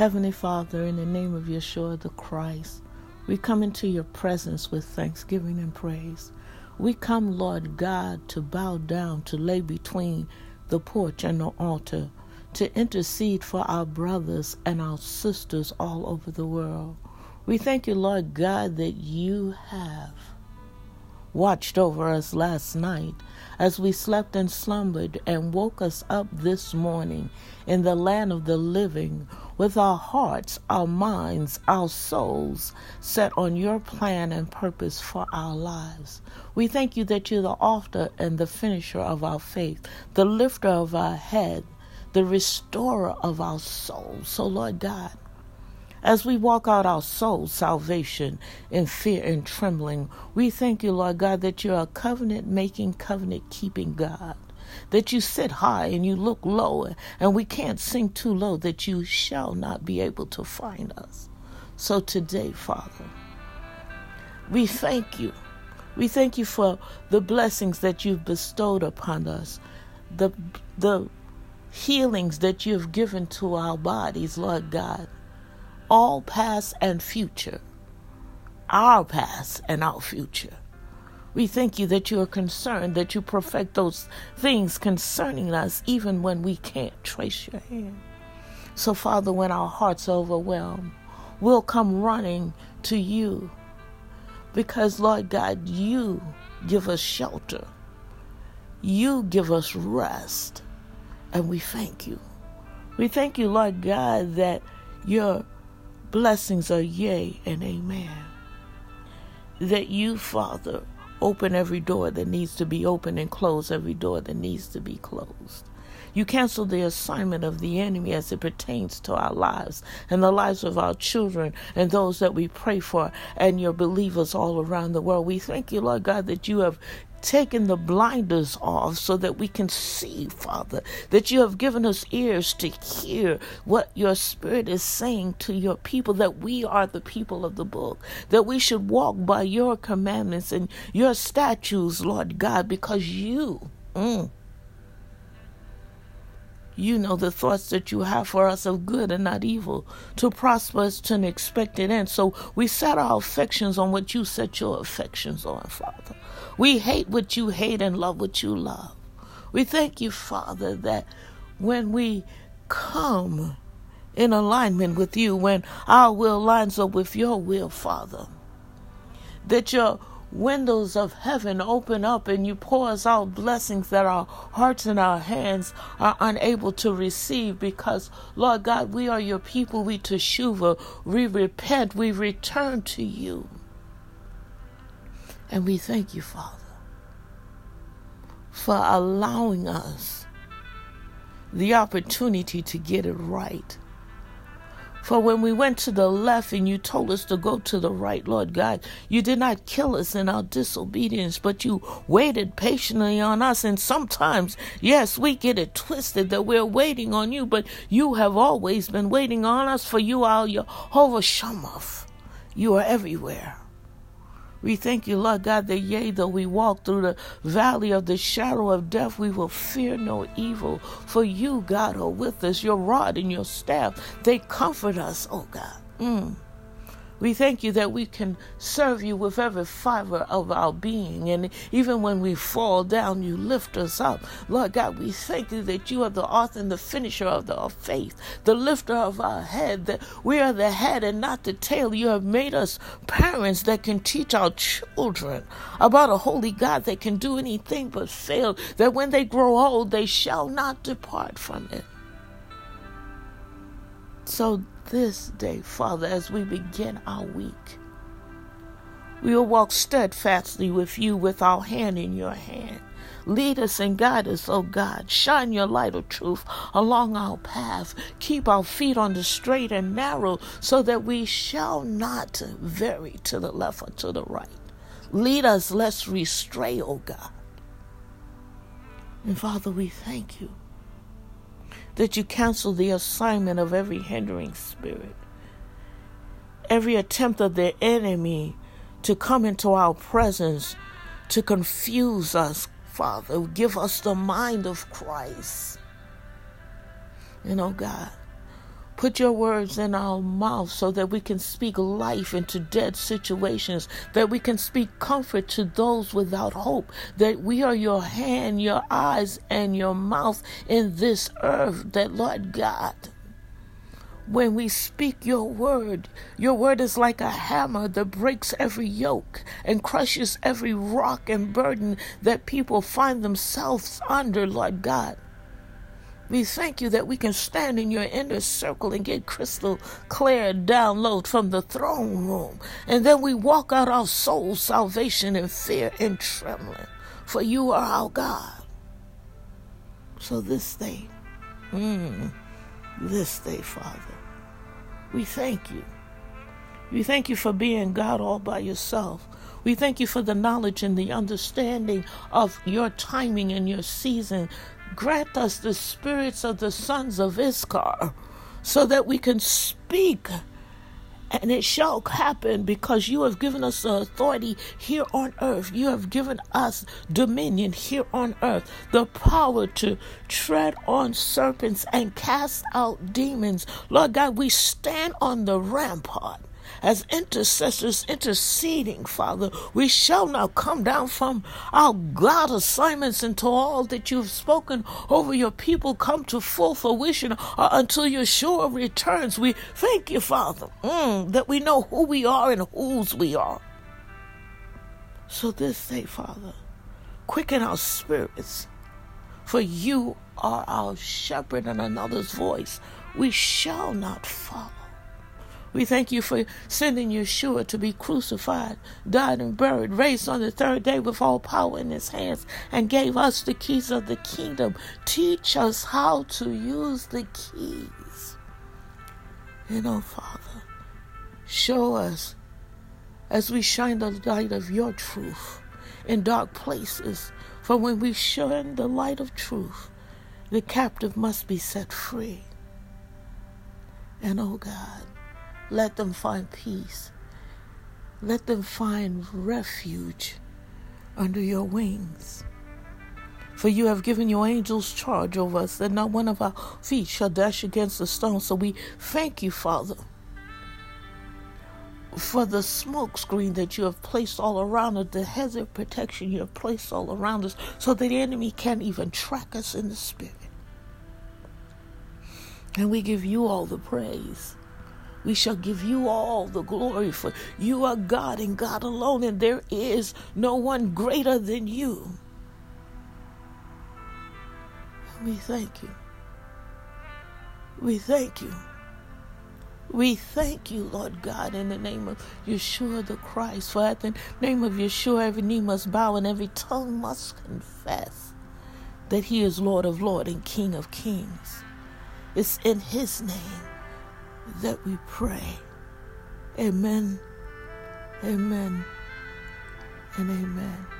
Heavenly Father, in the name of Yeshua the Christ, we come into your presence with thanksgiving and praise. We come, Lord God, to bow down, to lay between the porch and the altar, to intercede for our brothers and our sisters all over the world. We thank you, Lord God, that you have watched over us last night as we slept and slumbered and woke us up this morning in the land of the living with our hearts, our minds, our souls set on your plan and purpose for our lives. We thank you that you're the author and the finisher of our faith, the lifter of our head, the restorer of our souls. So, Lord God, as we walk out our soul salvation in fear and trembling, we thank you, Lord God, that you're a covenant making, covenant keeping God. That you sit high and you look low, and we can't sink too low, that you shall not be able to find us. So today, Father, we thank you. We thank you for the blessings that you've bestowed upon us, the, the healings that you have given to our bodies, Lord God all past and future, our past and our future. We thank you that you are concerned that you perfect those things concerning us even when we can't trace your hand. So, Father, when our hearts are overwhelmed, we'll come running to you because, Lord God, you give us shelter, you give us rest, and we thank you. We thank you, Lord God, that your blessings are yea and amen. That you, Father, open every door that needs to be opened and close every door that needs to be closed. You cancel the assignment of the enemy as it pertains to our lives and the lives of our children and those that we pray for and your believers all around the world. We thank you, Lord God, that you have taken the blinders off so that we can see, Father, that you have given us ears to hear what your Spirit is saying to your people, that we are the people of the book, that we should walk by your commandments and your statutes, Lord God, because you. Mm, you know the thoughts that you have for us of good and not evil, to prosper us to an expected end. So we set our affections on what you set your affections on, Father. We hate what you hate and love what you love. We thank you, Father, that when we come in alignment with you, when our will lines up with your will, Father, that your windows of heaven open up and you pour us out blessings that our hearts and our hands are unable to receive because, Lord God, we are your people. We teshuva, we repent, we return to you. And we thank you, Father, for allowing us the opportunity to get it right. For when we went to the left and you told us to go to the right, Lord God, you did not kill us in our disobedience, but you waited patiently on us. And sometimes, yes, we get it twisted that we're waiting on you, but you have always been waiting on us, for you are Jehovah Shammah. You are everywhere. We thank you, Lord God, that yea, though we walk through the valley of the shadow of death, we will fear no evil. For you, God, are with us. Your rod and your staff, they comfort us, oh God. Mm. We thank you that we can serve you with every fiber of our being. And even when we fall down, you lift us up. Lord God, we thank you that you are the author and the finisher of of faith, the lifter of our head, that we are the head and not the tail. You have made us parents that can teach our children about a holy God that can do anything but fail, that when they grow old, they shall not depart from it. So this day, Father, as we begin our week, we will walk steadfastly with you with our hand in your hand. Lead us and guide us, O God. Shine your light of truth along our path. Keep our feet on the straight and narrow so that we shall not vary to the left or to the right. Lead us lest we stray, O God. And Father, we thank you that you cancel the assignment of every hindering spirit, every attempt of the enemy to come into our presence to confuse us, Father. Give us the mind of Christ. And oh God, Put your words in our mouth so that we can speak life into dead situations, that we can speak comfort to those without hope, that we are your hand, your eyes, and your mouth in this earth, that Lord God, when we speak your word, your word is like a hammer that breaks every yoke and crushes every rock and burden that people find themselves under, Lord God. We thank you that we can stand in your inner circle and get crystal clear download from the throne room. And then we walk out our soul salvation in fear and trembling. For you are our God. So this day, mm, this day, Father, we thank you. We thank you for being God all by yourself. We thank you for the knowledge and the understanding of your timing and your season grant us the spirits of the sons of Issachar so that we can speak. And it shall happen because you have given us authority here on earth. You have given us dominion here on earth, the power to tread on serpents and cast out demons. Lord God, we stand on the rampart as intercessors interceding, Father. We shall now come down from our God assignments until all that you've spoken over your people come to full fruition or until Yeshua returns. We thank you, Father, mm, that we know who we are and whose we are. So this day, Father, quicken our spirits, for you are our shepherd and another's voice we shall not follow. We thank you for sending Yeshua to be crucified, died, and buried, raised on the third day with all power in his hands, and gave us the keys of the kingdom. Teach us how to use the keys. You oh, know, Father, show us as we shine the light of your truth in dark places. For when we shine the light of truth, the captive must be set free. And oh God, let them find peace. Let them find refuge under your wings. For you have given your angels charge over us, that not one of our feet shall dash against a stone. So we thank you, Father, for the smoke screen that you have placed all around us, the hazard protection you have placed all around us, so that the enemy can't even track us in the spirit. And we give you all the praise. We shall give you all the glory, for you are God and God alone, and there is no one greater than you. We thank you. We thank you. We thank you, Lord God, in the name of Yeshua the Christ. For at the name of Yeshua, every knee must bow and every tongue must confess that He is Lord of Lords and King of Kings. It's in His name that we pray. Amen, amen, and amen.